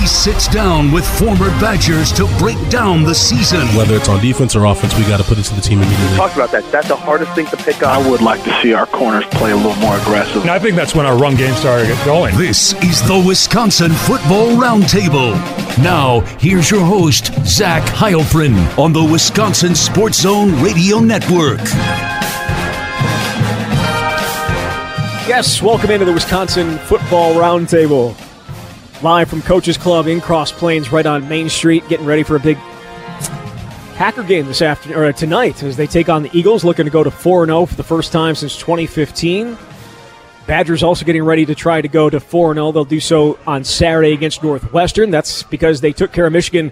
He sits down with former Badgers to break down the season. Whether it's on defense or offense, we got to put it to the team immediately. We talked about that. That's the hardest thing to pick up. I would like to see our corners play a little more aggressive. And I think that's when our run game started going. This is the Wisconsin Football Roundtable. Now, here's your host, Zach Heilprin, on the Wisconsin Sports Zone Radio Network. Yes, welcome into the Wisconsin Football Roundtable. Live from Coaches Club in Cross Plains, right on Main Street, getting ready for a big Packer game this afternoon or tonight as they take on the Eagles, looking to go to four and zero for the first time since 2015. Badgers also getting ready to try to go to four and zero. They'll do so on Saturday against Northwestern. That's because they took care of Michigan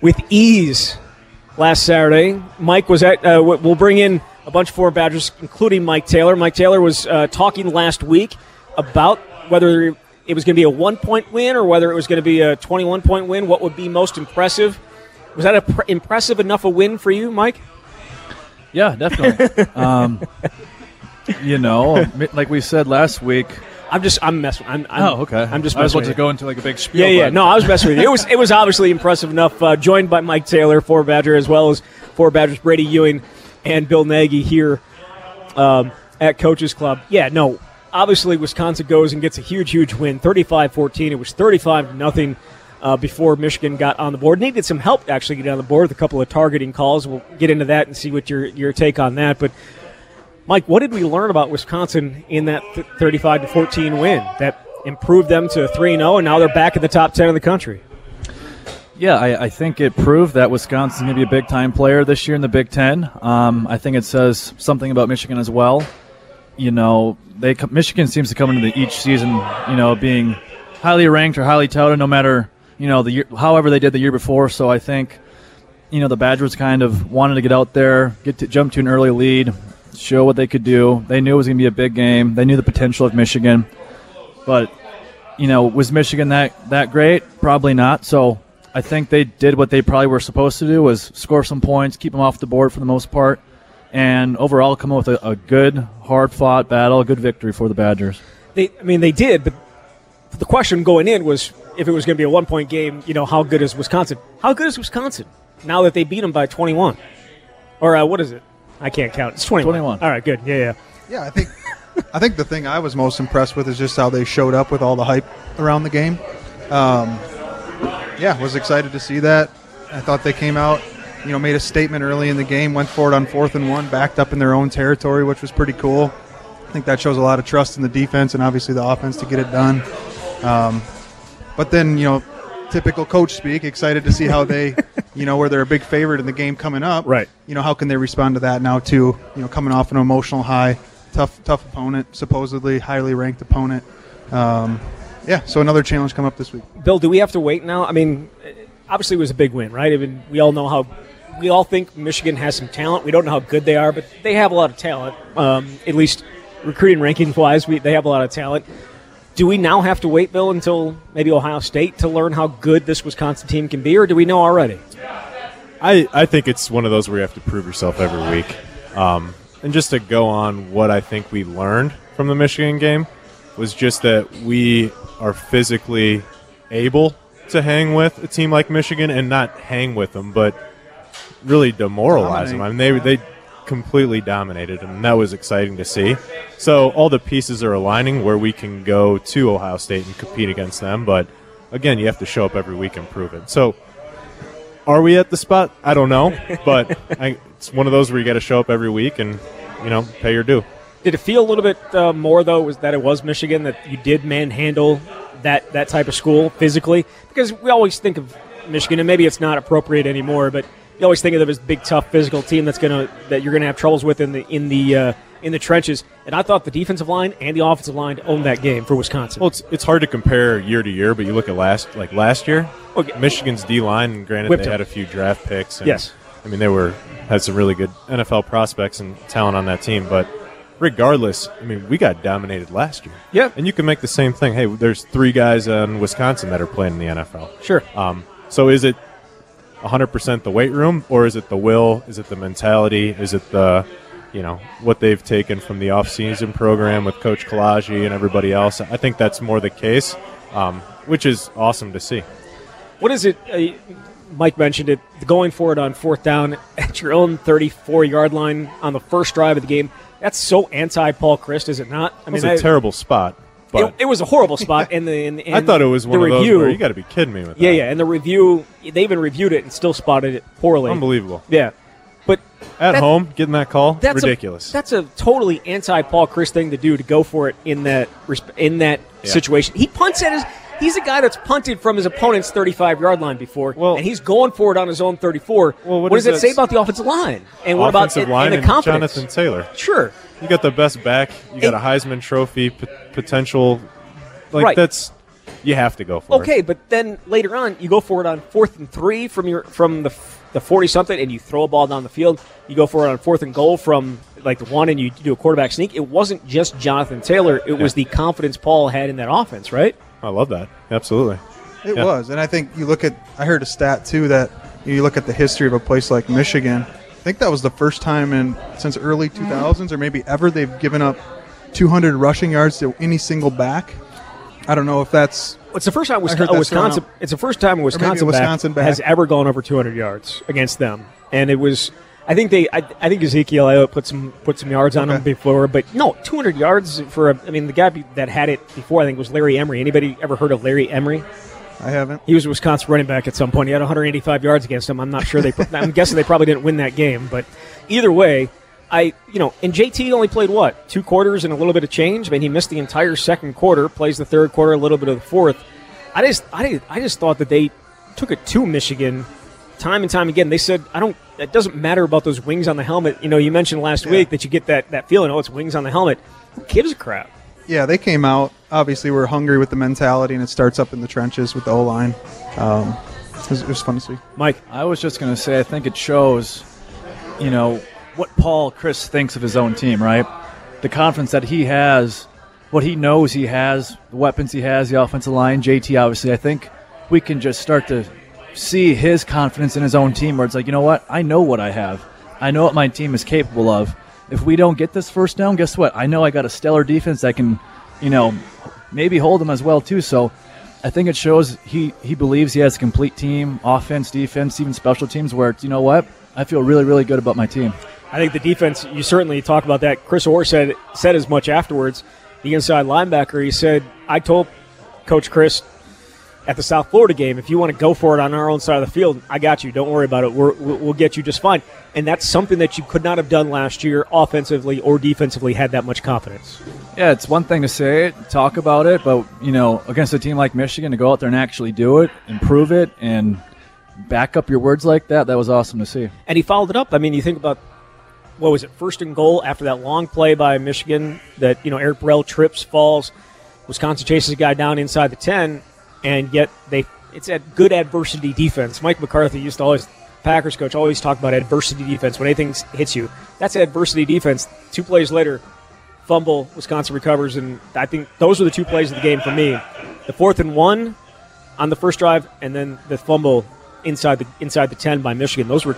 with ease last Saturday. Mike was at. Uh, we'll bring in a bunch of former Badgers, including Mike Taylor. Mike Taylor was uh, talking last week about whether it was going to be a one point win or whether it was going to be a 21 point win. What would be most impressive? Was that a pr- impressive enough a win for you, Mike? Yeah, definitely. um, you know, like we said last week. I'm just I'm messing. I'm, I'm, oh, okay. I'm just. I was about to go into like a big spiel. Yeah, yeah. No, I was messing with you. It was it was obviously impressive enough. Uh, joined by Mike Taylor, former Badger, as well as former Badgers Brady Ewing and Bill Nagy here um, at Coaches Club. Yeah, no, obviously Wisconsin goes and gets a huge, huge win, 35-14. It was 35 nothing uh, before Michigan got on the board. Needed some help actually get on the board with a couple of targeting calls. We'll get into that and see what your your take on that. But Mike, what did we learn about Wisconsin in that 35 to 14 win that improved them to 3 0 and now they're back in the top 10 of the country? Yeah, I, I, think it proved that Wisconsin's going to be a big time player this year in the Big Ten. Um, I think it says something about Michigan as well. You know, they Michigan seems to come into the, each season, you know, being highly ranked or highly touted, no matter you know the year, however they did the year before. So I think, you know, the Badgers kind of wanted to get out there, get to jump to an early lead, show what they could do. They knew it was going to be a big game. They knew the potential of Michigan, but you know, was Michigan that that great? Probably not. So I think they did what they probably were supposed to do was score some points, keep them off the board for the most part, and overall come up with a, a good, hard fought battle, a good victory for the Badgers. They, I mean, they did, but the question going in was if it was going to be a one point game, you know, how good is Wisconsin? How good is Wisconsin now that they beat them by 21? Or uh, what is it? I can't count. It's 21. 21. All right, good. Yeah, yeah. Yeah, I think I think the thing I was most impressed with is just how they showed up with all the hype around the game. Um, yeah, was excited to see that. I thought they came out, you know, made a statement early in the game, went forward on fourth and one, backed up in their own territory, which was pretty cool. I think that shows a lot of trust in the defense and obviously the offense to get it done. Um, but then, you know, typical coach speak, excited to see how they, you know, where they're a big favorite in the game coming up. Right. You know, how can they respond to that now too? You know, coming off an emotional high, tough, tough opponent, supposedly highly ranked opponent. Um, yeah, so another challenge come up this week. Bill, do we have to wait now? I mean, obviously it was a big win, right? I mean, we all know how we all think Michigan has some talent. We don't know how good they are, but they have a lot of talent. Um, at least recruiting ranking wise, we, they have a lot of talent. Do we now have to wait, Bill, until maybe Ohio State to learn how good this Wisconsin team can be, or do we know already? I, I think it's one of those where you have to prove yourself every week. Um, and just to go on what I think we learned from the Michigan game was just that we are physically able to hang with a team like Michigan and not hang with them, but really demoralize them. I mean, they they completely dominated them, and that was exciting to see. So all the pieces are aligning where we can go to Ohio State and compete against them. But again, you have to show up every week and prove it. So are we at the spot? I don't know, but I, it's one of those where you got to show up every week and you know pay your due. Did it feel a little bit uh, more though? Was that it was Michigan that you did manhandle that that type of school physically? Because we always think of Michigan, and maybe it's not appropriate anymore, but you always think of them as big, tough, physical team that's gonna that you're gonna have troubles with in the in the uh, in the trenches. And I thought the defensive line and the offensive line owned that game for Wisconsin. Well, it's, it's hard to compare year to year, but you look at last like last year, okay. Michigan's D line. Granted, Whipped they had a few draft picks. And, Yes. I mean they were had some really good NFL prospects and talent on that team, but regardless, I mean, we got dominated last year. Yeah. And you can make the same thing. Hey, there's three guys in Wisconsin that are playing in the NFL. Sure. Um, so is it 100% the weight room, or is it the will? Is it the mentality? Is it the, you know, what they've taken from the off-season program with Coach Kolodziej and everybody else? I think that's more the case, um, which is awesome to see. What is it? Uh, Mike mentioned it. Going for it on fourth down at your own 34 yard line on the first drive of the game. That's so anti Paul Chryst, is it not? I mean, it's a terrible spot. But it, it, was a horrible spot. And the and, and I thought it was one the of review, those where you got to be kidding me with that. Yeah, yeah. And the review, they even reviewed it and still spotted it poorly. Unbelievable. Yeah, but at that- home getting that call, that's ridiculous. A, that's a totally anti Paul Chryst thing to do to go for it in that in that Yeah. situation. He punts at his. He's a guy that's punted from his opponent's 35 yard line before, Well- and he's going for it on his own 34. Well, what what does that that say about the offensive line? And what about line and, the confidence? Jonathan Taylor. Sure. You got the best back. You got a Heisman Trophy p- potential. Like Right. that's you have to go for it. Okay, but then later on, you go for it on fourth and three from your from the the forty something, and you throw a ball down the field. You go for it on fourth and goal from like the one, and you do a quarterback sneak. It wasn't just Jonathan Taylor; it was the confidence Paul had in that offense, right? I love that. Absolutely. It Yeah. was, and I think you look at. I heard a stat too that you look at the history of a place like Michigan. I think that was the first time in since early 2000s, or maybe ever, they've given up 200 rushing yards to any single back. I don't know if that's It's the first time Wisconsin. that's Wisconsin it's the first time a Wisconsin, Wisconsin back. has ever gone over 200 yards against them, and it was. I think they. I, I think Ezekiel Elliott put some put some yards on Okay. him before, but no, 200 yards for. A, I mean, the guy that had it before I think was Larry Emery. Anybody ever heard of Larry Emery? I haven't. He was a Wisconsin running back at some point. He had 185 yards against him. I'm not sure they. I'm guessing they probably didn't win that game, but either way, I you know, and JT only played what two quarters and a little bit of change. I mean, he missed the entire second quarter, plays the third quarter, a little bit of the fourth. I just I I just thought that they took it to Michigan time and time again. They said I don't. It doesn't matter about those wings on the helmet. You know, you mentioned last week that you get that that feeling. Oh, it's wings on the helmet. Who gives a crap? Yeah, they came out. Obviously, we're hungry with the mentality, and it starts up in the trenches with the O line. Um, it, was, it was fun to see. Mike, I was just going to say, I think it shows, you know, what Paul Chryst thinks of his own team, right? The confidence that he has, what he knows he has, the weapons he has, the offensive line, JT, obviously. I think we can just start to see his confidence in his own team where it's like, you know what? I know what I have. I know what my team is capable of. If we don't get this first down, guess what? I know I got a stellar defense that can, you know, maybe hold them as well too. So I think it shows he, he believes he has a complete team, offense, defense, even special teams. Where you know what, I feel really really good about my team. I think the defense. You certainly talk about that. Chris Orr said said as much afterwards. The inside linebacker. He said, "I told Coach Chryst at the South Florida game, if you want to go for it on our own side of the field, I got you. Don't worry about it. We're, we'll we'll get you just fine." And that's something that you could not have done last year, offensively or defensively. Had that much confidence. Yeah, it's one thing to say it, talk about it, but you know, against a team like Michigan, to go out there and actually do it, improve it, and back up your words like that, that was awesome to see. And he followed it up. I mean, you think about what was it, first and goal after that long play by Michigan that, you know, Eric Burrell trips, falls, Wisconsin chases a guy down inside the 10, and yet they it's a good adversity defense. Mike McCarthy used to always, Packers coach, always talk about adversity defense when anything hits you. That's adversity defense. Two plays later, fumble, Wisconsin recovers, and I think those were the two plays of the game for me. The fourth and one on the first drive, and then the fumble inside the inside the ten by Michigan. Those were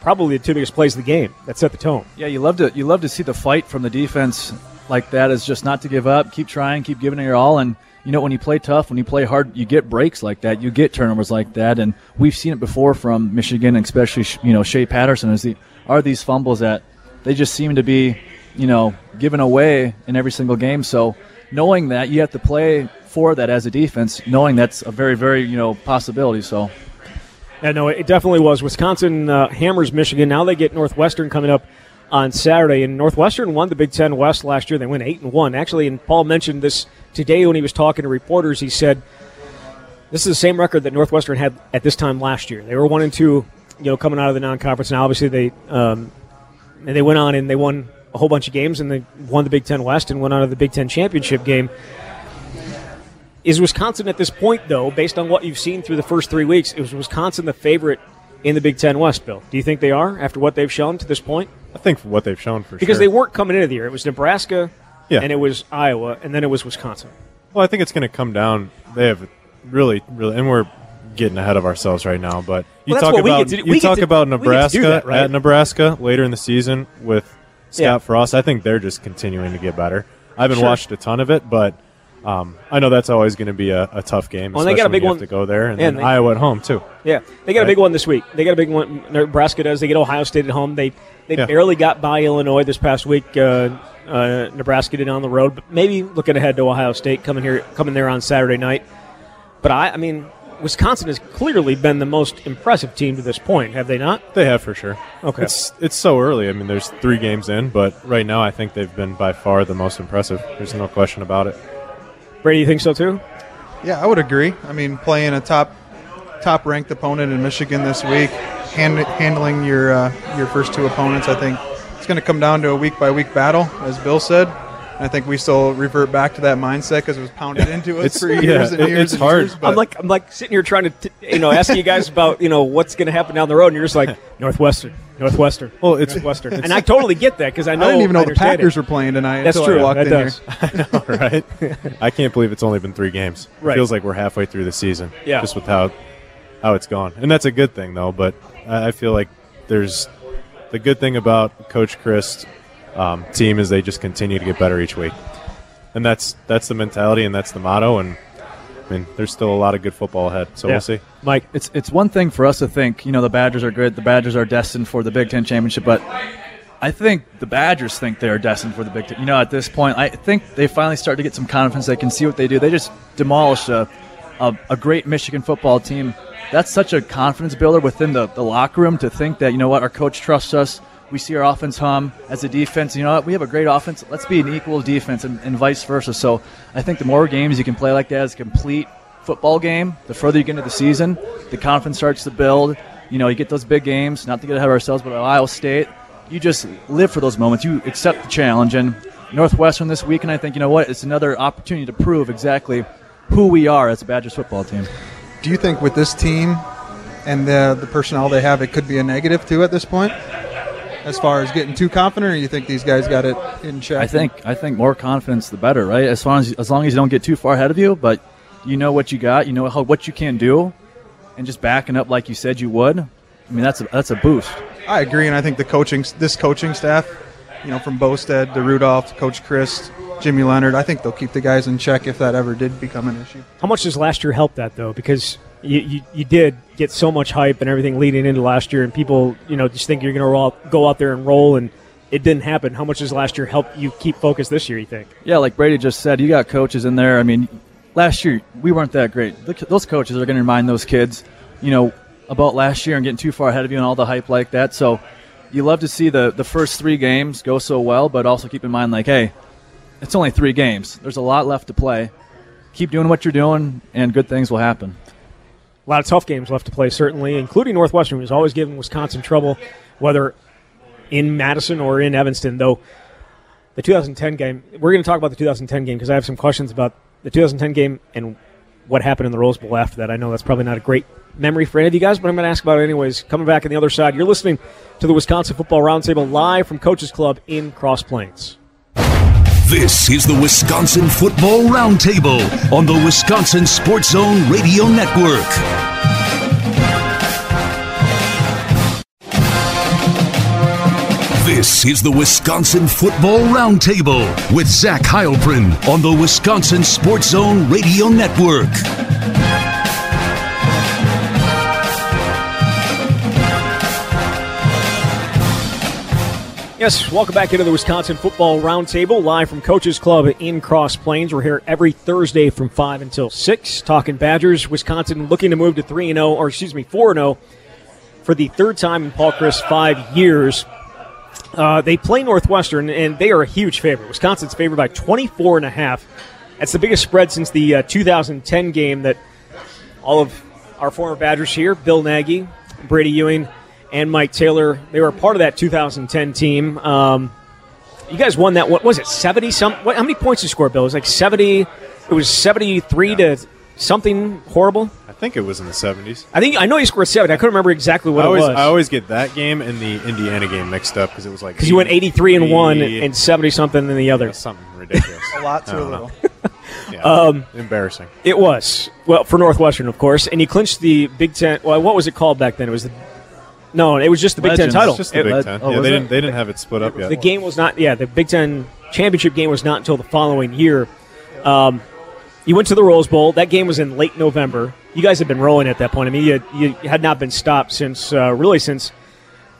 probably the two biggest plays of the game that set the tone. Yeah, you love to you love to see the fight from the defense like that is just not to give up, keep trying, keep giving it your all, and you know when you play tough, when you play hard, you get breaks like that, you get turnovers like that, and we've seen it before from Michigan, especially you know Shea Patterson. Is the are these fumbles that they just seem to be you know given away in every single game. So knowing that you have to play for that as a defense, knowing that's a very very you know possibility. So. Yeah, no, it definitely was. Wisconsin uh, hammers Michigan. Now they get Northwestern coming up on Saturday, and Northwestern won the Big Ten West last year. They went eight and one, actually. And Paul mentioned this today when he was talking to reporters. He said this is the same record that Northwestern had at this time last year. They were one and two, you know, coming out of the non-conference. Now, obviously, they um, and they went on and they won a whole bunch of games, and they won the Big Ten West and went on to the Big Ten championship game. Is Wisconsin at this point, though, based on what you've seen through the first three weeks, is Wisconsin the favorite in the Big Ten West, Bill? Do you think they are after what they've shown to this point? I think what they've shown for Because sure. they weren't coming into the year. It was Nebraska, Yeah. and it was Iowa, and then it was Wisconsin. Well, I think it's going to come down. They have really, really, and we're getting ahead of ourselves right now. But you Well, talk about to- you talk to- about we get to do Nebraska that, right? at Nebraska later in the season with Scott Yeah. Frost. I think they're just continuing to get better. I haven't Sure. watched a ton of it, but Um, I know that's always going to be a, a tough game. Well, they got a big one- to go there, and, Yeah, then they- Iowa at home too. Yeah, they got a big one this week. They got a big one. Nebraska does. They get Ohio State at home. They they Yeah. barely got by Illinois this past week. Uh, uh, Nebraska did on the road, but maybe looking ahead to Ohio State coming here, coming there on Saturday night. But I, I mean, Wisconsin has clearly been the most impressive team to this point, have they not? They have for sure. Okay. It's it's so early. I mean, there's three games in, but right now I think they've been by far the most impressive. There's no question about it. Brady, you think so too? Yeah, I would agree. I mean, playing a top top ranked opponent in Michigan this week, hand, handling your uh, your first two opponents, I think it's going to come down to a week by week battle, as Bill said. I think we still revert back to that mindset because it was pounded into us It's- for yeah, years and it- years. it's and hard. years, I'm like I'm like sitting here trying to t- you know ask you guys about you know what's going to happen down the road, and you're just like Northwestern, Northwestern. Well, it's- Northwestern, and I totally get that because I I know didn't even know the understand it. Packers were playing tonight. That's until true. I walked that in does. here. All right. I can't believe it's only been three games. Right. It feels like we're halfway through the season. Yeah. Just with how how it's gone, and that's a good thing though. But I I feel like there's the good thing about Coach Chryst um, team is they just continue to get better each week, and that's that's the mentality and that's the motto. And I mean, there's still a lot of good football ahead, so Yeah. we'll see. Mike. It's it's one thing for us to think, you know, the Badgers are good, the Badgers are destined for the Big Ten championship, but I think the Badgers think they are destined for the Big Ten. You know, at this point, I think they finally start to get some confidence. They can see what they do. They just demolished a, a, a great Michigan football team. That's such a confidence builder within the, the locker room to think that, you know what, our coach trusts us. We see our offense hum as a defense. You know what, we have a great offense. Let's be an equal defense and, and vice versa. So I think the more games you can play like that as a complete football game, the further you get into the season, the confidence starts to build. You know, you get those big games, not to get ahead of ourselves, but Ohio State, you just live for those moments. You accept the challenge. And Northwestern this week, and I think, you know what, it's another opportunity to prove exactly who we are as a Badgers football team. Do you think with this team and the the personnel they have, it could be a negative too at this point? As far as getting too confident, or you think these guys got it in check? I think I think more confidence the better, right? As long as as long as you don't get too far ahead of you, but you know what you got, you know how what you can do, and just backing up like you said you would. I mean, that's a, that's a boost. I agree, and I think the coaching, this coaching staff, you know, from Bostad to Rudolph, Coach Chryst, Jimmy Leonhard, I think they'll keep the guys in check if that ever did become an issue. How much does last year help that though? Because you, you, you did get so much hype and everything leading into last year, and people you know just think you're going to go out there and roll, and it didn't happen. How much does last year help you keep focused this year? You think? Yeah, like Brady just said, you got coaches in there. I mean, last year we weren't that great. Those coaches are going to remind those kids, you know, about last year and getting too far ahead of you and all the hype like that. So you love to see the the first three games go so well, but also keep in mind like, hey, it's only three games. There's a lot left to play. Keep doing what you're doing, and good things will happen. A lot of tough games left to play, certainly, including Northwestern, who's always giving Wisconsin trouble, whether in Madison or in Evanston. Though the 2010 game, we're going to talk about the 2010 game because I have some questions about the 2010 game and what happened in the Rose Bowl after that. I know that's probably not a great memory for any of you guys, but I'm going to ask about it anyways. Coming back on the other side, you're listening to the Wisconsin Football Roundtable live from Coaches Club in Cross Plains. This is the Wisconsin Football Roundtable on the Wisconsin Sports Zone Radio Network. This is the Wisconsin Football Roundtable with Zach Heilprin on the Wisconsin Sports Zone Radio Network. Yes, welcome back into the Wisconsin Football Roundtable, live from Coaches Club in Cross Plains. We're here every Thursday from 5 until 6, talking Badgers. Wisconsin looking to move to 3 0, or excuse me, 4 0 for the third time in Paul Chryst five years. Uh, they play Northwestern, and they are a huge favorite. Wisconsin's favored by 24 and a half. That's the biggest spread since the uh, 2010 game that all of our former Badgers here, Bill Nagy, Brady Ewing, and Mike Taylor, they were part of that 2010 team. Um, you guys won that. What was it? 70 some? What, how many points did you score, Bill? It was like 70. It was 73 to something horrible. I think it was in the 70s. I think I know you scored 70. I couldn't remember exactly what I always, it was. I always get that game and the Indiana game mixed up because it was like because you went 83 and one and 70 something in the other. something ridiculous. A lot I to a little. Yeah, Um, embarrassing. It was well for Northwestern, of course, and you clinched the Big Ten. Well, what was it called back then? It was the no, it was just the Big Ten title. It's just the Big Ten. oh, yeah, they it? didn't. They didn't have it split up yet. the game was not. Yeah, the Big Ten championship game was not until the following year. Um, You went to the Rose Bowl. That game was in late November. You guys had been rolling at that point. I mean, you, you had not been stopped since uh, really since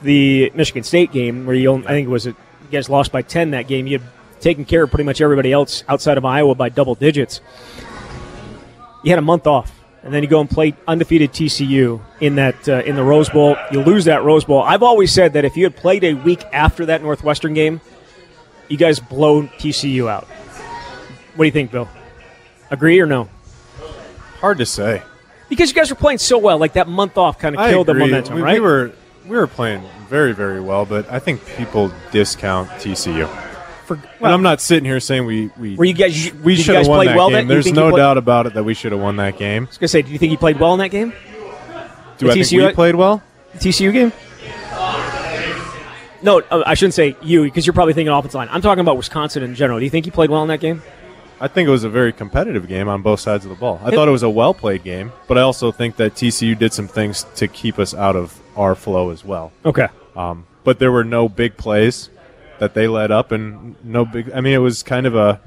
the Michigan State game, where you only, I think it was it, you guys lost by ten that game. You had taken care of pretty much everybody else outside of Iowa by double digits. You had a month off, and then you go and play undefeated TCU in that uh, in the Rose Bowl. You lose that Rose Bowl. I've always said that if you had played a week after that Northwestern game, you guys blow TCU out. What do you think, Bill? Agree or no? Hard to say. Because you guys were playing so well, like that month off kind of killed the momentum, we, right? We were we were playing very very well, but I think people discount TCU. For, and I'm not sitting here saying we we Were you guys? we should have won that well game. That, There's no doubt about it that we should have won that game. I was gonna say, do you think you played well in that game? Do The I think TCU we played well? TCU game? No, uh, I shouldn't say you because you're probably thinking offensive line. I'm talking about Wisconsin in general. Do you think you played well in that game? I think it was a very competitive game on both sides of the ball. I thought it was a well played game, but I also think that TCU did some things to keep us out of our flow as well. Okay. Um, but there were no big plays that they led up, and no big. I mean, it was kind of a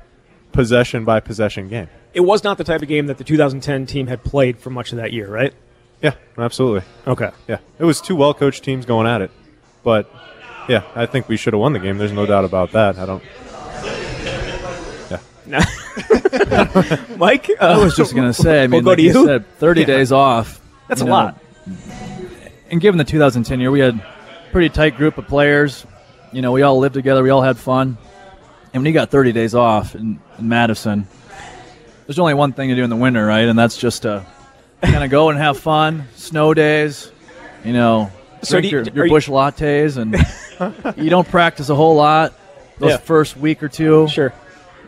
possession by possession game. It was not the type of game that the 2010 team had played for much of that year, right? Yeah, absolutely. Okay. Yeah, it was two well coached teams going at it, but yeah, I think we should have won the game. There's no doubt about that. I don't. Yeah. Mike, uh, I was just going to say, I we'll mean, go like to you you. said, 30 Yeah. days off. That's a know, lot. And given the 2010 year, we had a pretty tight group of players. You know, we all lived together, we all had fun. And when you got 30 days off in, in Madison, there's only one thing to do in the winter, right? And that's just to kind of go and have fun. Snow days, you know, So drink you- your, your you- bush lattes, and you don't practice a whole lot those Yeah. first week or two. Sure.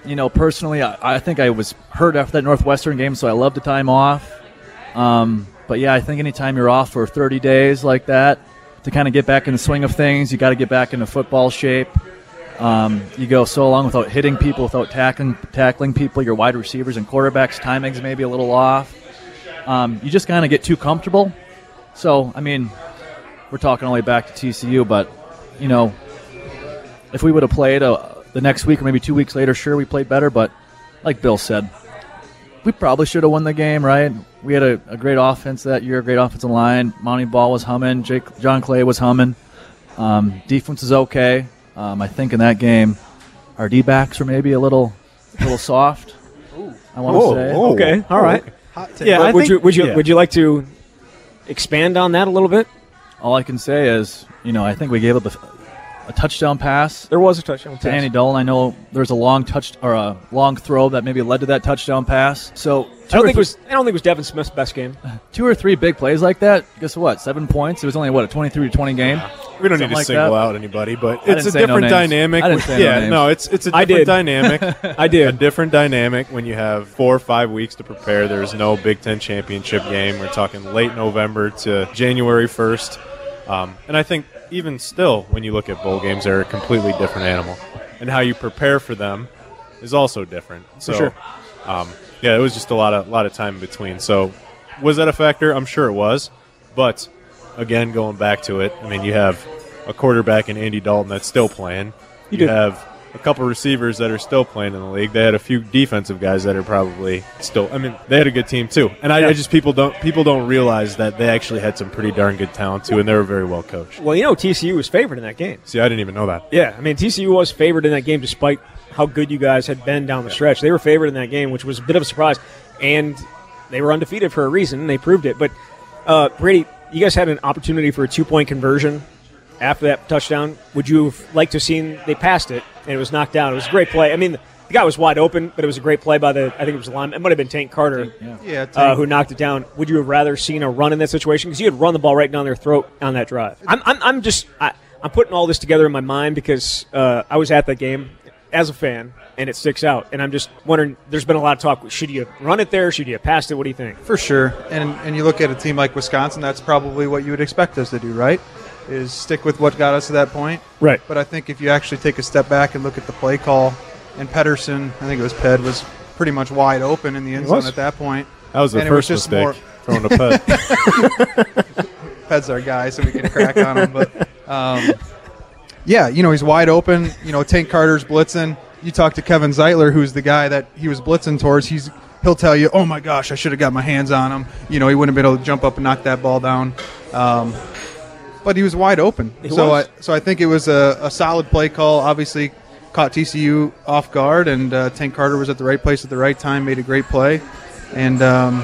You know, personally, I, I think I was hurt after that Northwestern game, so I loved the time off. Um, but yeah, I think anytime you're off for 30 days like that, to kind of get back in the swing of things, you got to get back into football shape. Um, you go so long without hitting people, without tackling tackling people. Your wide receivers and quarterbacks timings maybe a little off. Um, you just kind of get too comfortable. So I mean, we're talking only back to TCU, but you know, if we would have played uh, the next week or maybe two weeks later, sure we played better. But like Bill said, we probably should have won the game, right? We had a, a great offense that year, a great offensive line. Montee Ball was humming. Jake John Clay was humming. Um, defense is okay. Um, I think in that game, our D backs were maybe a little, a little soft. I want to Oh, say. okay, all right. Hot. Yeah, Would- would think- you would you yeah. would you like to expand on that a little bit? All I can say is, you know, I think we gave up a, a touchdown pass There was a touchdown to Andy Dalton. I know there's a long touch or a long throw that maybe led to that touchdown pass. So I don't two or think it was. I don't think it was Devin Smith's best game. two or three big plays like that. Guess what? Seven points. It was only what a twenty-three to twenty game. We don't Something need to like single that. out anybody, but I it's a say no different dynamic. I didn't say no yeah, names. no, it's it's a I different did. dynamic. I did. a different dynamic when you have four or five weeks to prepare. There's no Big Ten championship game. We're talking late November to January 1st. Um, and I think even still, when you look at bowl games, they're a completely different animal. And how you prepare for them is also different. So, sure. um, yeah, it was just a lot of lot of time in between. So, was that a factor? I'm sure it was. But again, going back to it, I mean, you have a quarterback in Andy Dalton that's still playing. You, do. have a couple receivers that are still playing in the league. They had a few defensive guys that are probably still. I mean, they had a good team too. And I, I just people don't people don't realize that they actually had some pretty darn good talent too, and they were very well coached. Well, you know, TCU was favored in that game. See, I didn't even know that. Yeah, I mean TCU was favored in that game despite how good you guys had been down the stretch. They were favored in that game, which was a bit of a surprise, and they were undefeated for a reason. and They proved it. But uh, Brady, you guys had an opportunity for a two point conversion after that touchdown. Would you have liked to have seen they passed it and it was knocked down? It was a great play. I mean, the guy was wide open, but it was a great play by the I think it was the line. It might have been Tank Carter. Yeah, Uh, Tank. who knocked it down? Would you have rather seen a run in that situation? Because you had run the ball right down their throat on that drive. I'm, I'm, I'm just I, I'm putting all this together in my mind because uh, I was at that game as a fan, and it sticks out. And I'm just wondering. There's been a lot of talk. Should you have run it there? Should you have passed it? What do you think? For sure. And and you look at a team like Wisconsin, that's probably what you would expect us to do, right? Is stick with what got us to that point. Right. But I think if you actually take a step back and look at the play call, and Pedersen, I think it was Ped, was pretty much wide open in the end zone at that point. That was the And it was first just mistake more- throwing a pet. Ped's our guy, so we can crack on him. But um, yeah, you know he's wide open. You know Tank Carter's blitzing. You talk to Kevin Zeitler, who's the guy that he was blitzing towards. He's he'll tell you, "Oh my gosh, I should have got my hands on him." You know, he wouldn't have been able to jump up and knock that ball down. Um, but he was wide open. He so was. I so I think it was a, a solid play call. Obviously, caught TCU off guard, and uh, Tank Carter was at the right place at the right time, made a great play, and. Um,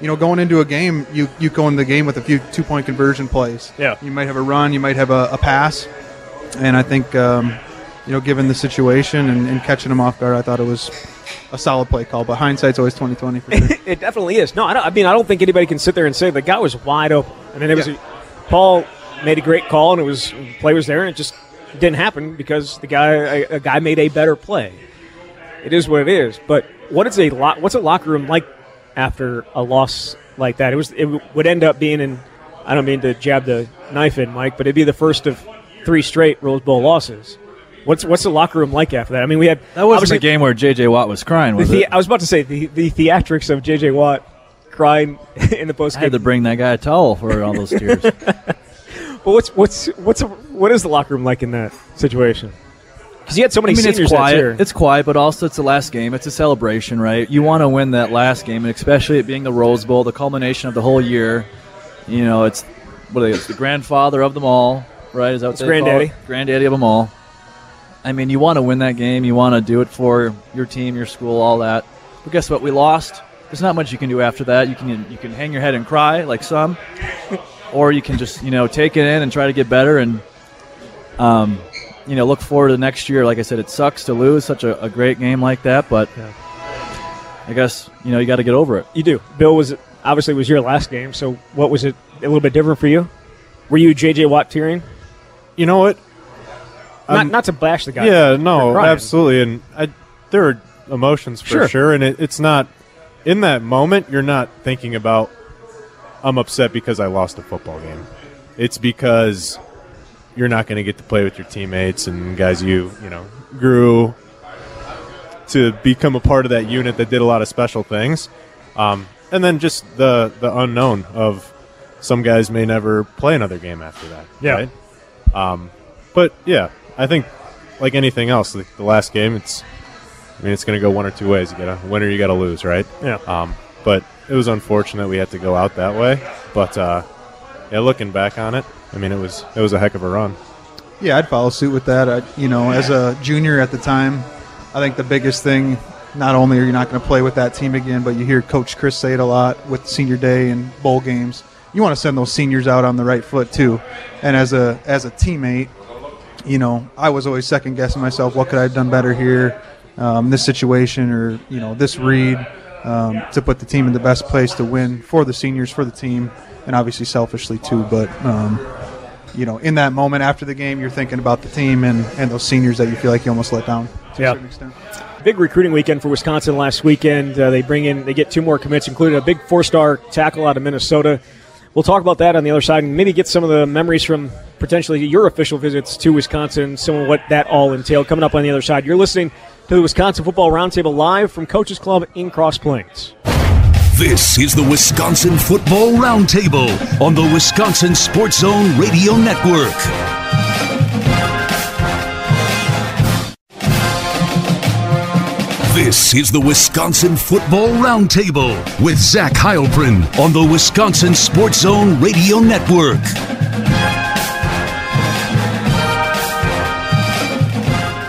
you know, going into a game, you, you go in the game with a few two point conversion plays. Yeah. You might have a run, you might have a, a pass, and I think, um, you know, given the situation and, and catching him off guard, I thought it was a solid play call. But hindsight's always twenty twenty for sure. it definitely is. No, I, don't, I mean I don't think anybody can sit there and say the guy was wide open. I mean it was Yeah. Paul made a great call and it was play was there and it just didn't happen because the guy a, a guy made a better play. It is what it is. But what is a what's a locker room like after a loss like that? It was it would end up being in. I don't mean to jab the knife in, Mike, but it'd be the first of three straight Rose Bowl losses. What's what's the locker room like after that? I mean, we had That wasn't obviously- the game where J.J. Watt was crying, was the- it? I was about to say the, the theatrics of J.J. Watt crying in the post I had to bring that guy a towel for all those tears. But what's what's what's a, what is the locker room like in that situation? Because you had so I many mean, seniors it's quiet. It's quiet, but also it's the last game. It's a celebration, right? You want to win that last game, and especially it being the Rose Bowl, the culmination of the whole year. You know, it's what? It's the grandfather of them all, right? Is that what It's granddaddy. it? Granddaddy of them all. I mean, you want to win that game. You want to do it for your team, your school, all that. But guess what? We lost. There's not much you can do after that. You can you can hang your head and cry like some, or you can just you know take it in and try to get better and um, you know, look forward to next year. Like I said, it sucks to lose such a, a great game like that, but I guess you know you got to get over it. you do. Bill was obviously it was your last game, so what was it a little bit different for you? Were you J.J. Watt tearing? You know what? Not I'm- not to bash the guy. Yeah, no, absolutely. And I, there are emotions for Sure. sure, and it, it's not in that moment. You're not thinking about I'm upset because I lost a football game. It's because you're not going to get to play with your teammates and guys you you know grew to become a part of that unit that did a lot of special things, um, and then just the the unknown of some guys may never play another game after that. Yeah. right? Um, but yeah, I think like anything else, the, the last game, it's I mean it's going to go one or two ways. You got to win or you got to lose, right? Yeah. Um, but it was unfortunate we had to go out that way. But uh, yeah, looking back on it, I mean it was it was a heck of a run. Yeah, I'd follow suit with that. I, you know, as a junior at the time, I think the biggest thing, not only are you not going to play with that team again, but you hear Coach Chryst say it a lot with senior day and bowl games. You want to send those seniors out on the right foot too. And as a as a teammate, you know, I was always second guessing myself. What could I have done better here, um, this situation, or you know, this read um, to put the team in the best place to win for the seniors, for the team, and obviously selfishly too. But um, you know, in that moment after the game, you're thinking about the team and, and those seniors that you feel like you almost let down to Yeah. a certain extent. Big recruiting weekend for Wisconsin last weekend. Uh, they bring in, they get two more commits, including a big four-star tackle out of Minnesota. We'll talk about that on the other side, and maybe get some of the memories from potentially your official visits to Wisconsin, some of what that all entailed. Coming up on the other side, you're listening to the Wisconsin Football Roundtable live from Coaches Club in Cross Plains. This is the Wisconsin Football Roundtable on the Wisconsin Sports Zone Radio Network. This is the Wisconsin Football Roundtable with Zach Heilprin on the Wisconsin Sports Zone Radio Network.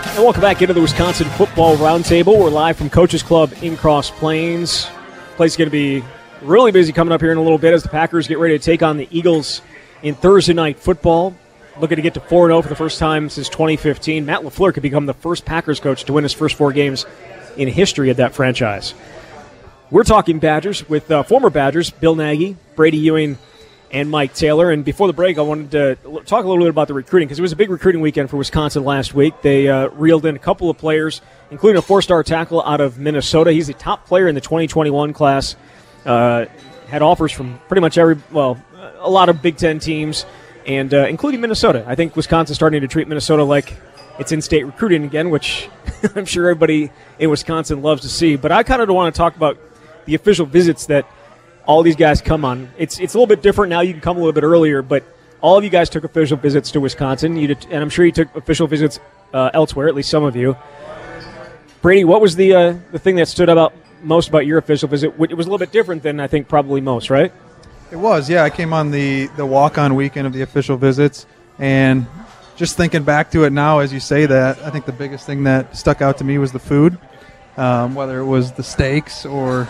And welcome back into the Wisconsin Football Roundtable. We're live from Coaches Club in Cross Plains. Place is going to be really busy coming up here in a little bit as the Packers get ready to take on the Eagles in Thursday night football. Looking to get to 4 0 for the first time since 2015. Matt LaFleur could become the first Packers coach to win his first four games in history of that franchise. We're talking Badgers with uh, former Badgers, Bill Nagy, Brady Ewing, and Mike Taylor. And before the break, I wanted to talk a little bit about the recruiting because it was a big recruiting weekend for Wisconsin last week. They uh, reeled in a couple of players, including a four star tackle out of Minnesota. He's the top player in the 2021 class. Uh, had offers from pretty much every, well, a lot of Big Ten teams, and uh, including Minnesota. I think Wisconsin's starting to treat Minnesota like it's in state recruiting again, which I'm sure everybody in Wisconsin loves to see. But I kind of want to talk about the official visits that all these guys come on. It's it's a little bit different now. You can come a little bit earlier, but all of you guys took official visits to Wisconsin. You did, and I'm sure you took official visits uh, elsewhere. At least some of you. Brady, what was the uh, the thing that stood out most about your official visit? It was a little bit different than I think probably most, right? It was, yeah. I came on the the walk on weekend of the official visits, and just thinking back to it now, as you say that, I think the biggest thing that stuck out to me was the food, um, whether it was the steaks or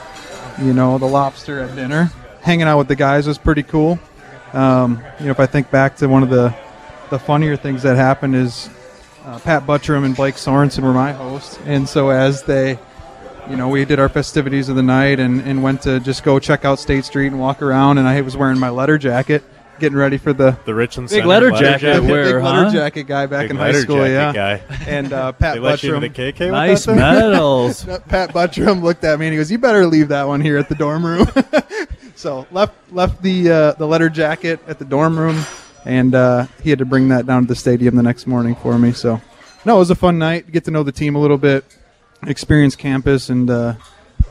you know the lobster at dinner. Hanging out with the guys was pretty cool. Um, you know, if I think back to one of the the funnier things that happened is uh, Pat Butrym and Blake Sorensen were my hosts, and so as they, you know, we did our festivities of the night and, and went to just go check out State Street and walk around, and I was wearing my letter jacket, getting ready for the The Richland Big Center letter jacket big wear, letter huh? jacket guy back Big in high letter school, jacket yeah. guy. And uh, Pat They let you Butrym, into the KK with Nice that thing? medals. Pat Butrym looked at me and he goes, "You better leave that one here at the dorm room." so left left the uh, the letter jacket at the dorm room, and uh, he had to bring that down to the stadium the next morning for me. So no, it was a fun night. Get to know the team a little bit, experience campus, and uh,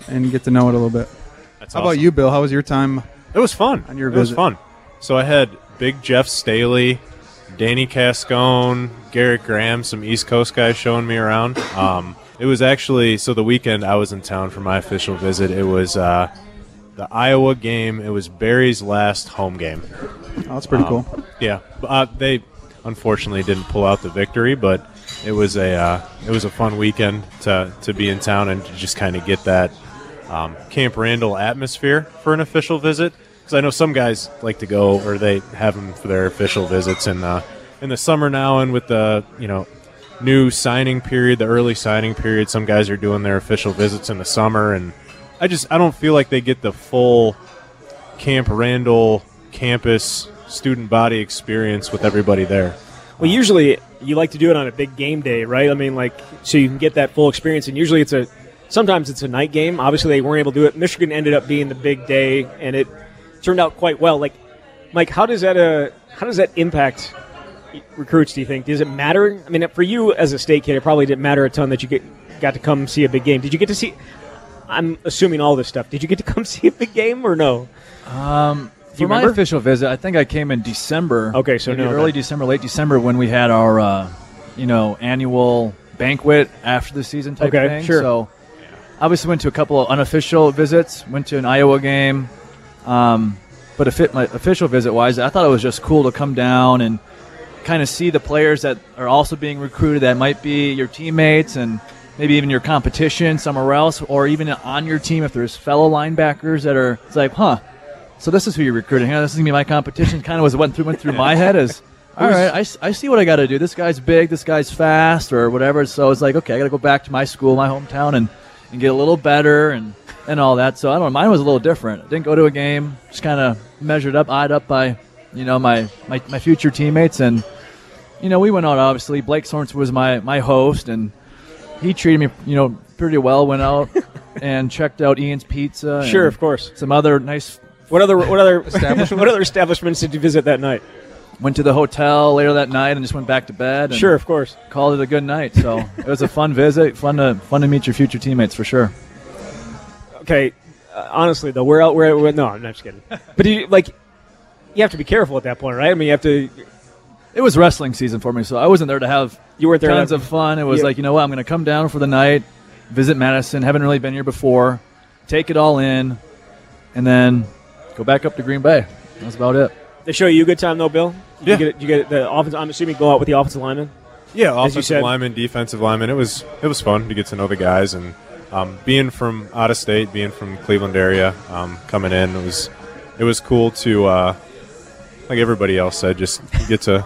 and get to know it a little bit. That's How awesome. about you, Bill? How was your time? It was fun. On your it was visit. fun. So I had Big Jeff Staley, Danny Cascone, Garrett Graham, some East Coast guys showing me around. Um, it was actually so the weekend I was in town for my official visit. It was uh, the Iowa game. It was Barry's last home game. Oh, that's pretty Um, cool. Yeah, uh, they unfortunately didn't pull out the victory, but it was a uh, it was a fun weekend to to be in town and to just kind of get that um, Camp Randall atmosphere for an official visit. Because I know some guys like to go or they have them for their official visits in the in the summer now, and with the you know new signing period, the early signing period, some guys are doing their official visits in the summer, and I just I don't feel like they get the full Camp Randall campus student body experience with everybody there. Well, usually you like to do it on a big game day, right? I mean, like so you can get that full experience. And usually it's a sometimes it's a night game. Obviously, they weren't able to do it. Michigan ended up being the big day, and it turned out quite well. Like, Mike, how does that uh how does that impact recruits? Do you think does it matter? I mean, for you as a state kid, it probably didn't matter a ton that you get got to come see a big game. Did you get to see? I'm assuming all this stuff. Did you get to come see a big game or no? Um, Do for you my remember? official visit, I think I came in December. Okay, so no, early. December, late December, when we had our, uh, you know, annual banquet after the season type Okay, thing. sure. So, obviously went to a couple of unofficial visits. Went to an Iowa game, um, but a fit, my official visit wise, I thought it was just cool to come down and kind of see the players that are also being recruited that might be your teammates and maybe even your competition somewhere else or even on your team if there's fellow linebackers that are it's like huh so this is who you're recruiting huh? this is going to be my competition. Kind of was went through went through my head as all right, I, I see what i got to do. This guy's big this guy's fast or whatever. So it's like okay i got to go back to my school my hometown and, and get a little better and and all that so i don't know mine was a little different didn't go to a game just kind of measured up eyed up by you know my, my my future teammates and you know we went out obviously blake sorensen was my my host and he treated me you know pretty well went out and checked out ian's pizza and Sure, of course. some other nice What other what other what other establishments did you visit that night? went to the hotel later that night and just went back to bed and Sure, of course. called it a good night so it was a fun visit fun to fun to meet your future teammates for sure Okay, uh, honestly though, we're out. We're, we're no, I'm not just kidding. But you like, you have to be careful at that point, right? I mean, you have to. it was wrestling season for me so i wasn't there to have You weren't there. tons to- of fun. It was Yeah. like, you know what, I'm going to come down for the night, visit Madison. Haven't really been here before. Take it all in, and then go back up to Green Bay. That's about it. They show you a good time though, Bill. Did Yeah. You get, you get the offense. I'm assuming go out with the offensive lineman. Yeah, As you offensive lineman, defensive lineman. It was it was fun to get to know the guys and um, being from out of state, being from Cleveland area, um, coming in it was it was cool to uh, like everybody else said, just get to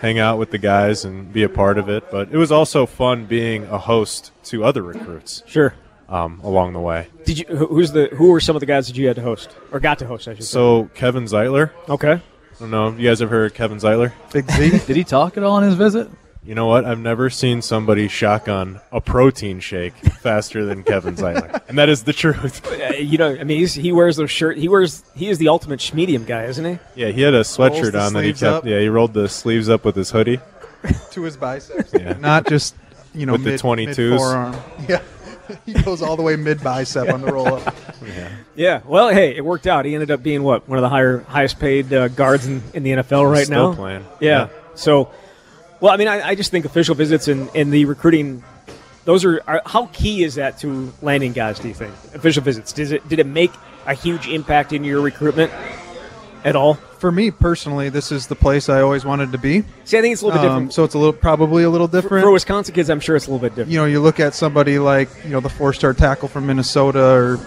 hang out with the guys and be a part of it. But it was also fun being a host to other recruits Sure. um, along the way. Did you? who- Who's the? Who were some of the guys that you had to host or got to host? I should So Kevin Zeitler. Okay. I don't know, you guys ever heard of Kevin Zeitler? Big Z. Did he talk at all on his visit? You know what? I've never seen somebody shotgun a protein shake faster than Kevin Zeitler, and that is the truth. Uh, you know, I mean, he's, he wears those shirt. He wears. He is the ultimate schmedium guy, isn't he? Yeah, he had a sweatshirt on that he kept. up. Yeah, he rolled the sleeves up with his hoodie. to his biceps. Yeah. Not just you know With the mid, 22s. Yeah, he goes all the way mid bicep on the roll up. Yeah. yeah. Well, hey, it worked out. He ended up being what one of the higher, highest paid uh, guards in, in the NFL right Still now. playing. Yeah. So, well, I mean, I, I just think official visits and, and the recruiting those are, are how key is that to landing guys? Do you think official visits? Does it did it make a huge impact in your recruitment at all? For me personally, this is the place I always wanted to be. See, I think it's a little bit Um, different. so it's a little probably a little For, different. for Wisconsin kids, I'm sure it's a little bit different. you know, you look at somebody like you know the four-star tackle from Minnesota or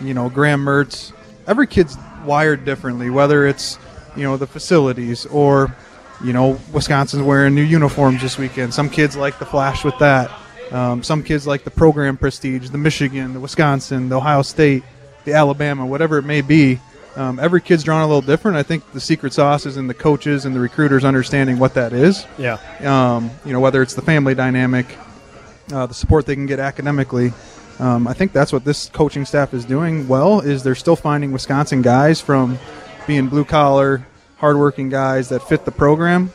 you know Graham Mertz. Every kid's wired differently, whether it's you know the facilities or you know Wisconsin's wearing new uniforms this weekend. Some kids like the flash with that. Um, some kids like the program prestige, the Michigan, the Wisconsin, the Ohio State, the Alabama, whatever it may be. Um, every kid's drawn a little different. I think the secret sauce is in the coaches and the recruiters understanding what that is Yeah. um, you know, whether it's the family dynamic, uh, the support they can get academically. Um, I think that's what this coaching staff is doing well. Is they're still finding Wisconsin guys from being blue collar, hardworking guys that fit the program.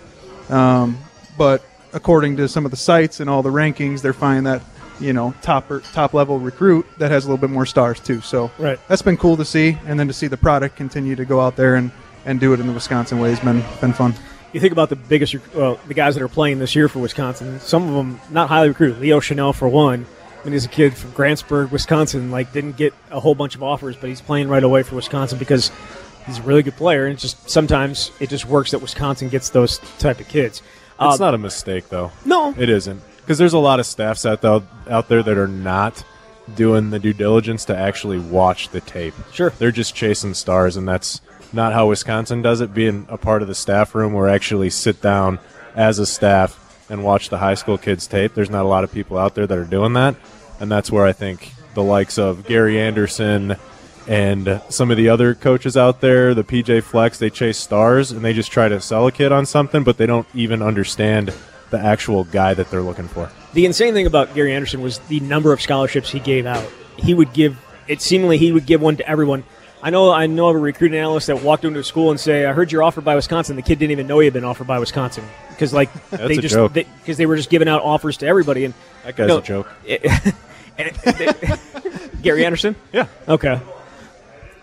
Um, but according to some of the sites and all the rankings, they're finding that you know top top level recruit that has a little bit more stars too. So Right. that's been cool to see, and then to see the product continue to go out there and, and do it in the Wisconsin way has been been fun. You think about the biggest, well, the guys that are playing this year for Wisconsin. Some of them not highly recruited. Leo Chenal for one. I mean, he's a kid from Grantsburg, Wisconsin. Like, didn't get a whole bunch of offers, but he's playing right away for Wisconsin because he's a really good player. And just sometimes it just works that Wisconsin gets those type of kids. It's Uh, not a mistake, though. No, It isn't. Because there's a lot of staffs out, out there that are not doing the due diligence to actually watch the tape. Sure. They're just chasing stars, and that's not how Wisconsin does it. Being a part of the staff room where actually sit down as a staff and watch the high school kids tape. There's not a lot of people out there that are doing that. And that's where I think the likes of Gary Anderson and some of the other coaches out there, the PJ Flecks, they chase stars and they just try to sell a kid on something, but they don't even understand the actual guy that they're looking for. The insane thing about Gary Anderson was the number of scholarships he gave out. He would give it seemingly he would give one to everyone. I know I know of a recruiting analyst that walked into a school and say, "I heard you're offered by Wisconsin." The kid didn't even know he had been offered by Wisconsin because like they just because they, were just giving out offers to everybody. And That guy's No. a joke. and Gary Anderson, Yeah. okay.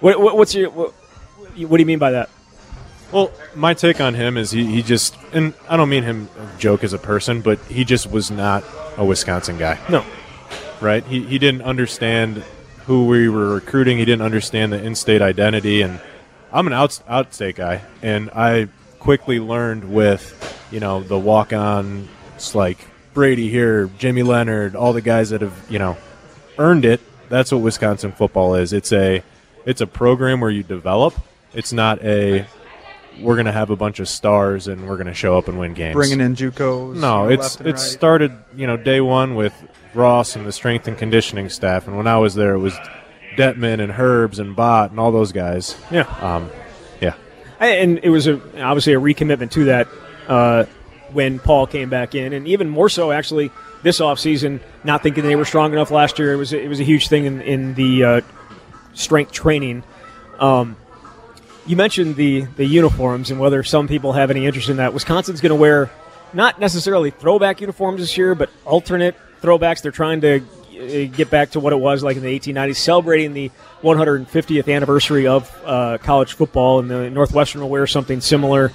What, what, what's your what, what do you mean by that? Well, my take on him is he, he just, and I don't mean him joke as a person, but he just was not a Wisconsin guy, No, right? He, he didn't understand who we were recruiting. He didn't understand the in-state identity, and I'm an out, outstate guy, and I quickly learned with, you know, the walk-on, it's like Brady here, Jimmy Leonhard, all the guys that have, you know, earned it. That's what Wisconsin football is. It's a, it's a program where you develop. It's not a we're going to have a bunch of stars and we're going to show up and win games. Bringing in JUCOs. no, know, it's it right. started you know day one with Ross and the strength and conditioning staff, and when I was there, it was Dettmann and Herbs and Bot and all those guys. yeah. Um, yeah, and it was a, obviously a recommitment to that uh, when Paul came back in, and even more so actually this offseason, not thinking they were strong enough last year. It was it was a huge thing in, in the uh, strength training. Um, you mentioned the the uniforms and whether some people have any interest in that. Wisconsin's going to wear not necessarily throwback uniforms this year, but alternate throwbacks. They're trying to uh, get back to what it was like in the 1890s, celebrating the 150th anniversary of uh, college football. And the Northwestern will wear something similar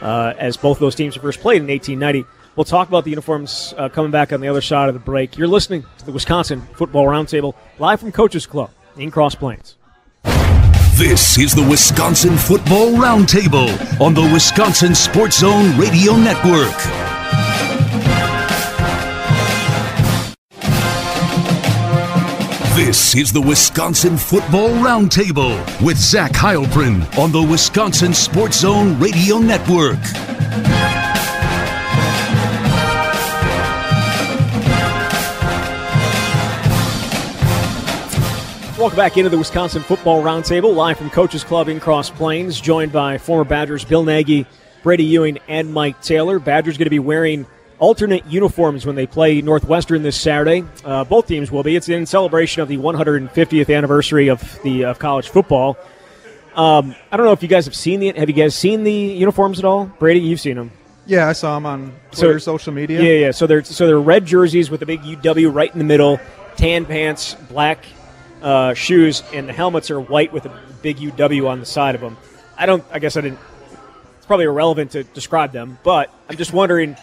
uh, as both those teams first played in 1890. We'll talk about the uniforms uh, coming back on the other side of the break. You're listening to the Wisconsin Football Roundtable live from Coaches Club in Cross Plains. This is the Wisconsin Football Roundtable on the Wisconsin Sports Zone Radio Network. This is the Wisconsin Football Roundtable with Zach Heilprin on the Wisconsin Sports Zone Radio Network. Welcome back into the Wisconsin Football Roundtable, live from Coaches Club in Cross Plains, joined by former Badgers Bill Nagy, Brady Ewing, and Mike Taylor. Badgers going to be wearing alternate uniforms when they play Northwestern this Saturday. Uh, both teams will be. It's in celebration of the 150th anniversary of the of college football. Um, I don't know if you guys have seen the. Have you guys seen the uniforms at all? Brady, you've seen them. Yeah, I saw them on So- Twitter, social media. Yeah, yeah. So they're so they're red jerseys with a big UW right in the middle, tan pants, black uh, shoes, and the helmets are white with a big UW on the side of them. I don't. I guess I didn't. It's probably irrelevant to describe them, but I'm just wondering.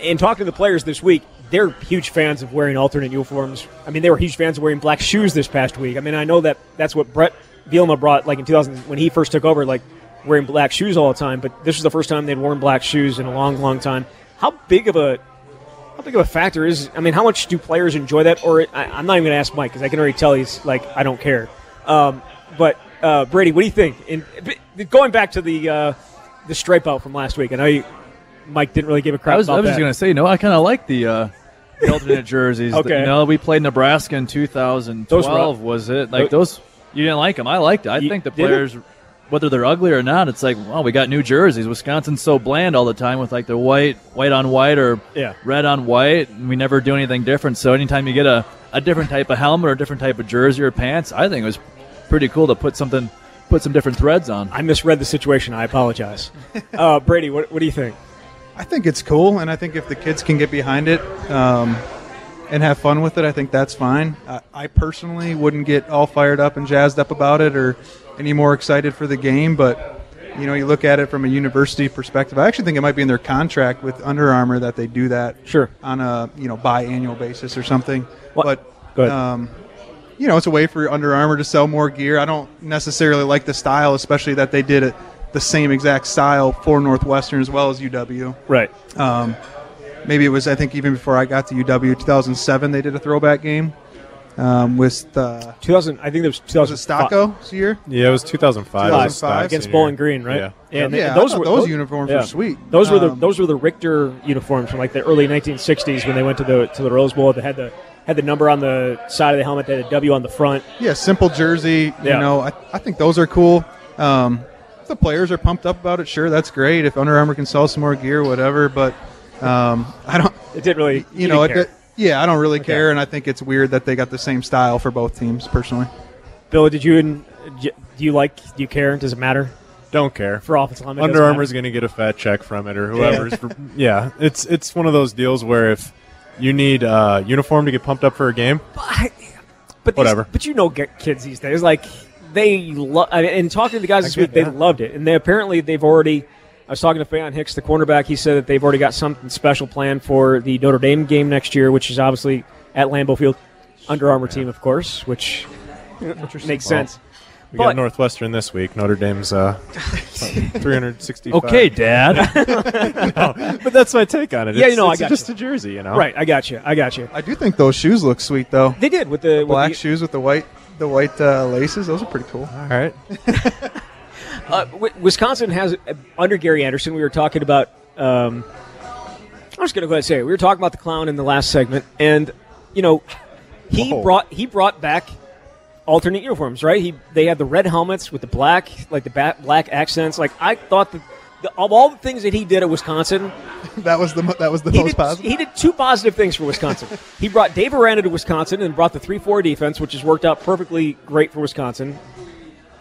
In talking to the players this week, they're huge fans of wearing alternate uniforms. I mean, they were huge fans of wearing black shoes this past week. I mean, I know that that's what Bret Bielema brought, like in 2000 when he first took over, like wearing black shoes all the time. But this was the first time they'd worn black shoes in a long, long time. How big of a how big of a factor is? I mean, how much do players enjoy that? Or I, I'm not even going to ask Mike because I can already tell he's like, I don't care. Um, but uh, Brady, what do you think? In, going back to the uh, the stripe out from last week, I know you, Mike didn't really give a crap I was, I was just going to say, no, I kind of like the, uh, the alternate jerseys. Okay. Know, we played Nebraska in 2012, Those were- was it? Like Those- you didn't like them. I liked it. I You- think the players, whether they're ugly or not, it's like, well, we got new jerseys. Wisconsin's so bland all the time with like the white, white on white or Yeah. red on white. And we never do anything different. So anytime you get a, a different type of helmet or a different type of jersey or pants, I think it was pretty cool to put something, put some different threads on. I misread the situation. I apologize. uh, Brady, what, what do you think? I think it's cool, and I think if the kids can get behind it um, and have fun with it, I think that's fine. I, I personally wouldn't get all fired up and jazzed up about it or any more excited for the game, but you know, you look at it from a university perspective. I actually think it might be in their contract with Under Armour that they do that Sure. on a you know biannual basis or something. What- But Go ahead. um, you know, it's a way for Under Armour to sell more gear. I don't necessarily like the style, especially that they did it the same exact style for Northwestern as well as UW. Right. Um, maybe it was I think even before I got to UW, 2007 they did a throwback game um, with uh, 2000. I think it was 2000. was it Stocco year? Yeah, it was 2005. 2005 against Senior. Bowling Green, right? Yeah. And Yeah, those were thought those uniforms were sweet. Those were the Um, those were the Richter uniforms from like the early 1960s when they went to the to the Rose Bowl. They had the had the number on the side of the helmet, they had a W on the front. Yeah, simple jersey. Yeah. You know, I, I think those are cool. Um, if the players are pumped up about it, sure, that's great. If Under Armour can sell some more gear, whatever. But um, I don't. It didn't really, You, know, didn't it, care. Yeah, I don't really care, and I think it's weird that they got the same style for both teams. Personally, Bill, did you do you like? Do you care? Does it matter Don't care. for offensive linemen? Under Doesn't Armour's going to get a fat check from it, or whoever's. yeah, it's it's one of those deals where if you need uh, uniform to get pumped up for a game, matter. But these- Whatever. but you know, get kids these days like they love. I mean, And talking to the guys this get week, they loved it, and they apparently they've already. I was talking to Faion Hicks, the cornerback. He said that they've already got something special planned for the Notre Dame game next year, which is obviously at Lambeau Field. Under Armour team, of course, which makes sense. we But- got Northwestern this week. Notre Dame's uh, 365. Okay, Dad. but that's my take on it. Yeah, It's- you know, I got just you. a jersey, you know. Right, I got you. I got you. I do think those shoes look sweet though. They did with the, with Black the- shoes with the white the white uh, laces. Those are pretty cool. All right. Uh, Wi- Wisconsin has under Gary Anderson. We were talking about. Um, I'm just going to go ahead and say it. We were talking about the clown in the last segment, and you know, he Whoa. brought he brought back alternate uniforms. Right? He they had the red helmets with the black like the ba- black accents. Like I thought that. The, of all the things that he did at Wisconsin, that was the that was the most did, positive. he did two positive things for Wisconsin. he brought Dave Aranda to Wisconsin and brought the 3 4 defense, which has worked out perfectly great for Wisconsin.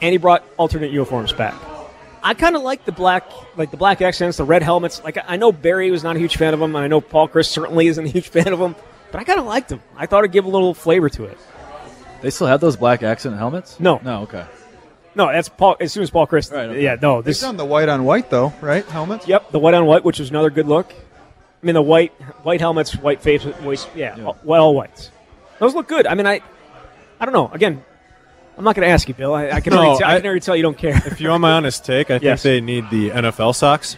And he brought alternate uniforms back. I kind of like the black, like the black accents, the red helmets. Like I know Barry was not a huge fan of them, and I know Paul Chryst certainly isn't a huge fan of them. But I kind of liked them. I thought it'd give a little flavor to it. they still have those black accent helmets? No. No, okay. No, that's Paul. As soon as Paul Chryst, Right, okay. yeah, no, They've this, done the white on white though, right? Helmets. Yep, the white on white, which was another good look. I mean, the white white helmets, white face, white, yeah, Yeah. All, well, all whites. Those look good. I mean, I, I don't know. Again, I'm not going to ask you, Bill. I, I can No, already tell, I, I- can already tell you don't care. If you want my honest take, I think Yes. they need the NFL socks,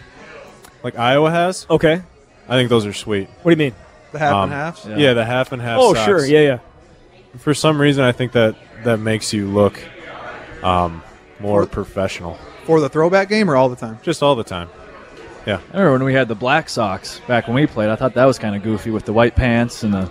like Iowa has. okay, I think those are sweet. what do you mean? The half Um, and halves. Yeah. Yeah, the half and half. oh, socks. sure, yeah, yeah. For some reason, I think that that makes you look um, more For- professional, For the throwback game or all the time? just all the time. Yeah. I remember when we had the black socks back when we played. I thought that was kind of goofy with the white pants and the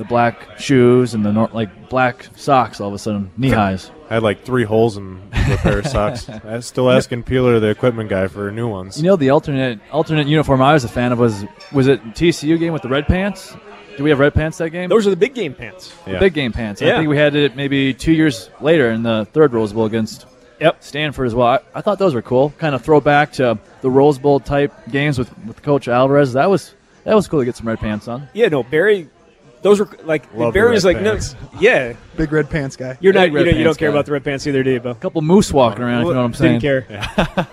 the black shoes and the nor- like black socks. All of a sudden, knee highs. I had like three holes in a pair of socks. I'm still asking Peeler, the equipment guy, for new ones. You know, the alternate alternate uniform I was a fan of was was it TCU game with the red pants? Do we have red pants that game? Those are the big game pants. The Yeah. big game pants. I Yeah. think we had it maybe two years later in the third Rose Bowl against Yep. Stanford as well. I, I thought those were cool. Kind of throwback to the Rose Bowl type games with, with Coach Alvarez. That was that was cool to get some red pants on. Yeah, no, Barry. Those were like Love the Barry was like, pants. no, yeah. Big red pants guy. You're not. You, red don't- you don't care guy. about the red pants either, do you, Bill? A couple moose walking around. if you know what I'm saying? Didn't care.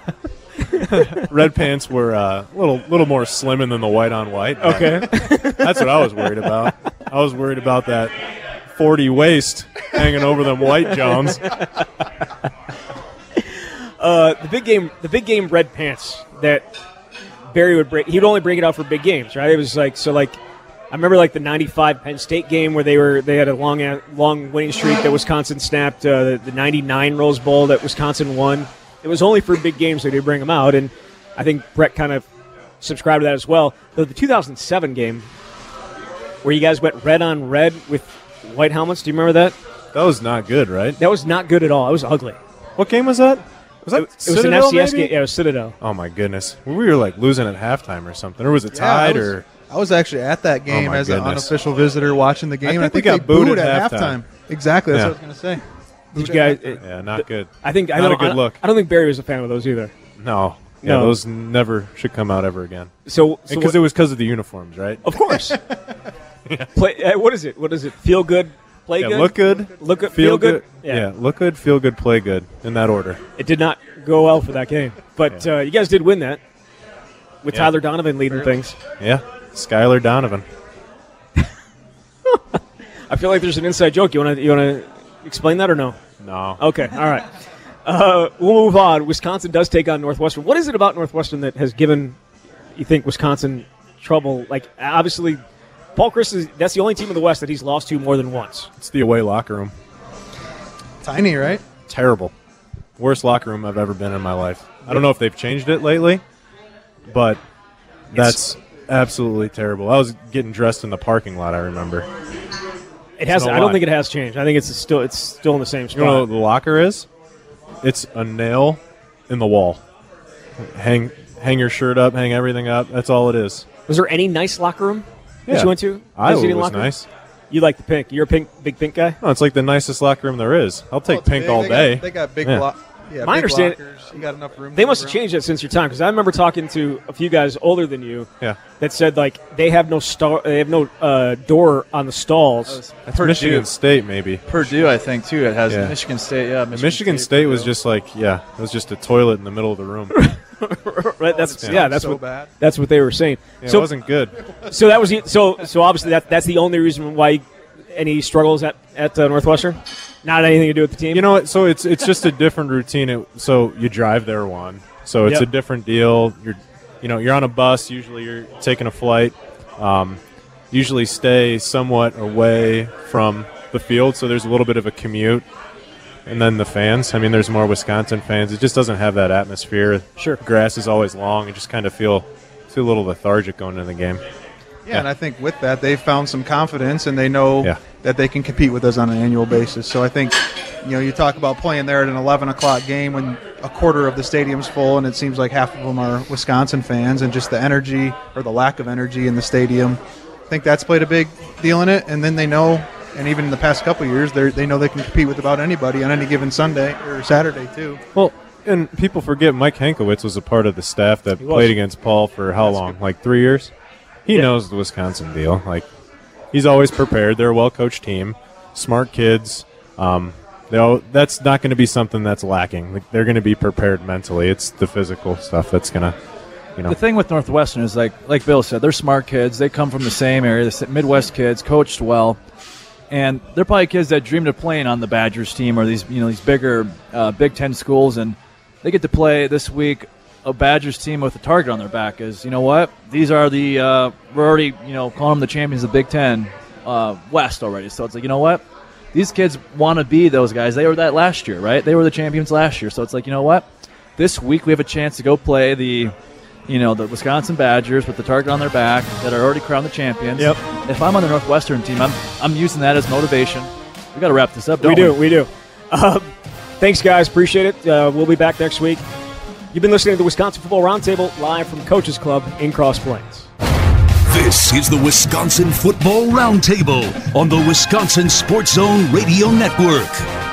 red pants were uh, a little little more slimming than the white on white. Okay. That's what I was worried about. I was worried about that 40 waist hanging over them white Jones. Uh, the big game, the big game red pants that Barry would break. He would only break it out for big games, right? It was like so. Like I remember, like the '95 Penn State game where they were they had a long long winning streak that Wisconsin snapped. Uh, the '99 Rose Bowl that Wisconsin won. It was only for big games that they bring them out, and I think Brett kind of subscribed to that as well. Though the 2007 game where you guys went red on red with white helmets, do you remember that? That was not good, right? That was not good at all. It was ugly. What game was that? Was that It, it was an FCS maybe? game. Yeah, it was Citadel. Oh my goodness, we were like losing at halftime or something, or was it Yeah, I tied? was- or I was actually at that game Oh my as an unofficial visitor watching the game. I and think we I think got they booed booed at at halftime. halftime. Exactly. That's Yeah. what I was going to say. Did you guys? halftime. yeah, not good. I think I Not don't, a good look. I don't think Barry was a fan of those either. No, yeah, No. those never should come out ever again. So, so Because what- it was because of the uniforms, right? of course. Play. Uh, what is it? What is it? Feel good. Play yeah, good. look good, Look good. feel, Feel, good. Yeah. look good, feel good, play good, in that order. It did not go well for that game, but uh, you guys did win that with Yeah. Tyler Donovan leading things. Yeah, Skylar Donovan. I feel like there's an inside joke. You want to you want to explain that or no? No, Okay. All right. Uh, we'll move on. Wisconsin does take on Northwestern. What is it about Northwestern that has given you think Wisconsin trouble? Like obviously, Paul Chryst is that's the only team in the West that he's lost to more than once. it's the away locker room. Tiny, right? Terrible, worst locker room I've ever been in my life. I don't know if they've changed it lately, but that's absolutely terrible. I was getting dressed in the parking lot. I remember. It has. no I don't lie. think it has changed. I think it's still it's still in the same You spot. know what the locker is? It's a nail in the wall. Hang hang your shirt up, hang everything up. That's all it is. was there any nice locker room that Yeah. you went to? Iowa Visiting was locker room? nice. You like the pink? You're a pink, big pink guy. No, it's like the nicest locker room there is. I'll take it's pink big. all They day. Got, they got big Yeah. blo- yeah, My big understand- You got enough room. They must have changed that since your time because I remember talking to a few guys older than you Yeah. that said like they have no star, they have no uh, door on the stalls. That's Michigan State, maybe. Purdue, I think too. It has Yeah. Michigan State. Yeah, Michigan, State, was just like, yeah, it was just a toilet in the middle of the room. right? That's Yeah. yeah, that's So what bad. that's what they were saying. Yeah, so it wasn't good. so that was the- so so obviously that that's the only reason why any struggles at at uh, Northwestern. Not anything to do with the team. You know what? So it's it's just a different routine. It, so you drive there one. So it's Yep. a different deal. You're, you know, you're on a bus. Usually you're taking a flight. Um, usually stay somewhat away from the field, so there's a little bit of a commute. And then the fans. I mean, there's more Wisconsin fans. It just doesn't have that atmosphere. Sure. Grass is always long. You just kind of feel feel a little lethargic going into the game. Yeah, and I think with that they found some confidence and they know Yeah. that they can compete with us on an annual basis. So I think, you know, you talk about playing there at an 11 o'clock game when a quarter of the stadium's full and it seems like half of them are Wisconsin fans and just the energy or the lack of energy in the stadium. I think that's played a big deal in it. And then they know, and even in the past couple of years, they they know they can compete with about anybody on any given Sunday or Saturday too. Well, and people forget Mike Hankwitz was a part of the staff that played against Paul for how long? Like three years. He Yeah. knows the Wisconsin deal. Like he's always prepared. They're a well coached team, smart kids. Um, they that's not going to be something that's lacking. Like they're going to be prepared mentally. It's the physical stuff that's going to, you know. The thing with Northwestern is like like Bill said, they're smart kids. They come from the same area, the Midwest kids, coached well, and they're probably kids that dreamed of playing on the Badgers team or these you know these bigger uh, Big Ten schools, and they get to play this week a Badgers team with a target on their back. Is you know what? These are the uh, we're already you know calling them the champions of the Big Ten uh, West already. So it's like you know what? These kids want to be those guys. They were that last year, right? They were the champions last year. So it's like you know what? This week we have a chance to go play the you know, the Wisconsin Badgers with the target on their back that are already crowned the champions. Yep. If I'm on the Northwestern team, I'm, I'm using that as motivation. We got to wrap this up, don't we we? do, we do. Um, thanks, guys. Appreciate it. Uh, we'll be back next week. You've been listening to the Wisconsin Football Roundtable live from Coaches Club in Cross Plains. This is the Wisconsin Football Roundtable on the Wisconsin Sports Zone Radio Network.